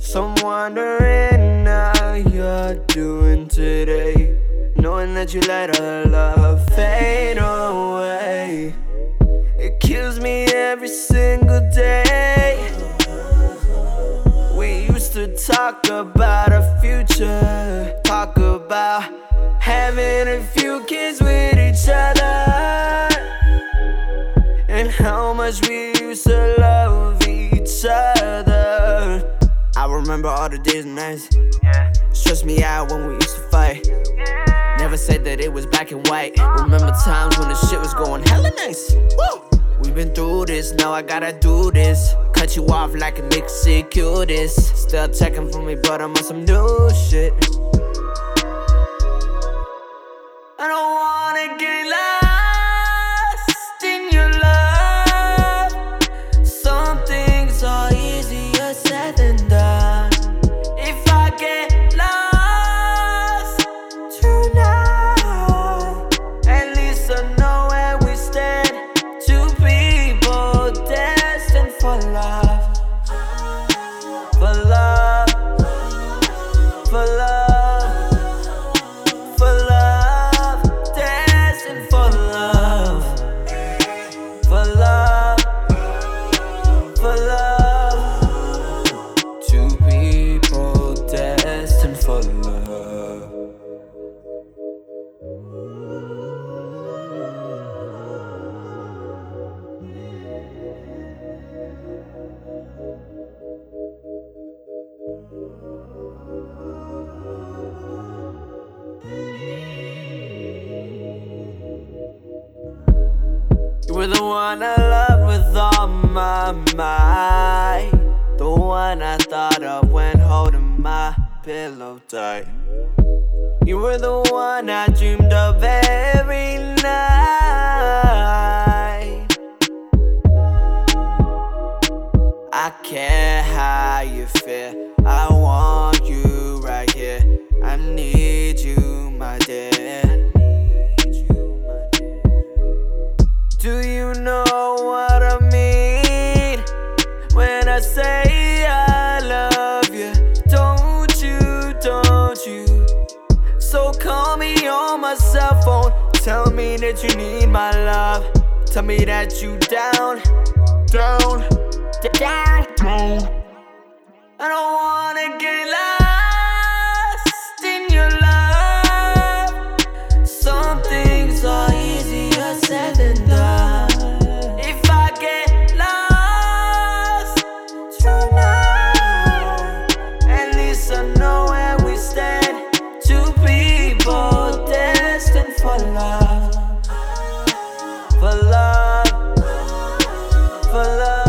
So I'm wondering how you're doing today. Knowing that you let our love fade away. It kills me every single day. We used to talk about our future, talk about having a few kids with each other, and how much we used to love each other. Remember all the days and nights. Stressed me out when we used to fight. Never said that it was black and white. Remember times when the shit was going hella nice. Woo! We've been through this, now I gotta do this. Cut you off like a Mexicutist. Still checking for me, but I'm on some new shit. For love, You were the one I loved with all my might. The one I thought of when holding my pillow tight. You were the one I dreamed of every how you feel. I want you right here. I need you, my dear. Do you know what I mean when I say I love you? Don't you, don't you? So call me on my cell phone. Tell me that you need my love. Tell me that you down, down, down, down. I don't wanna get lost in your love. Some things are easier said than done. If I get lost at least I know where we stand. Two people destined for love, for love, for love.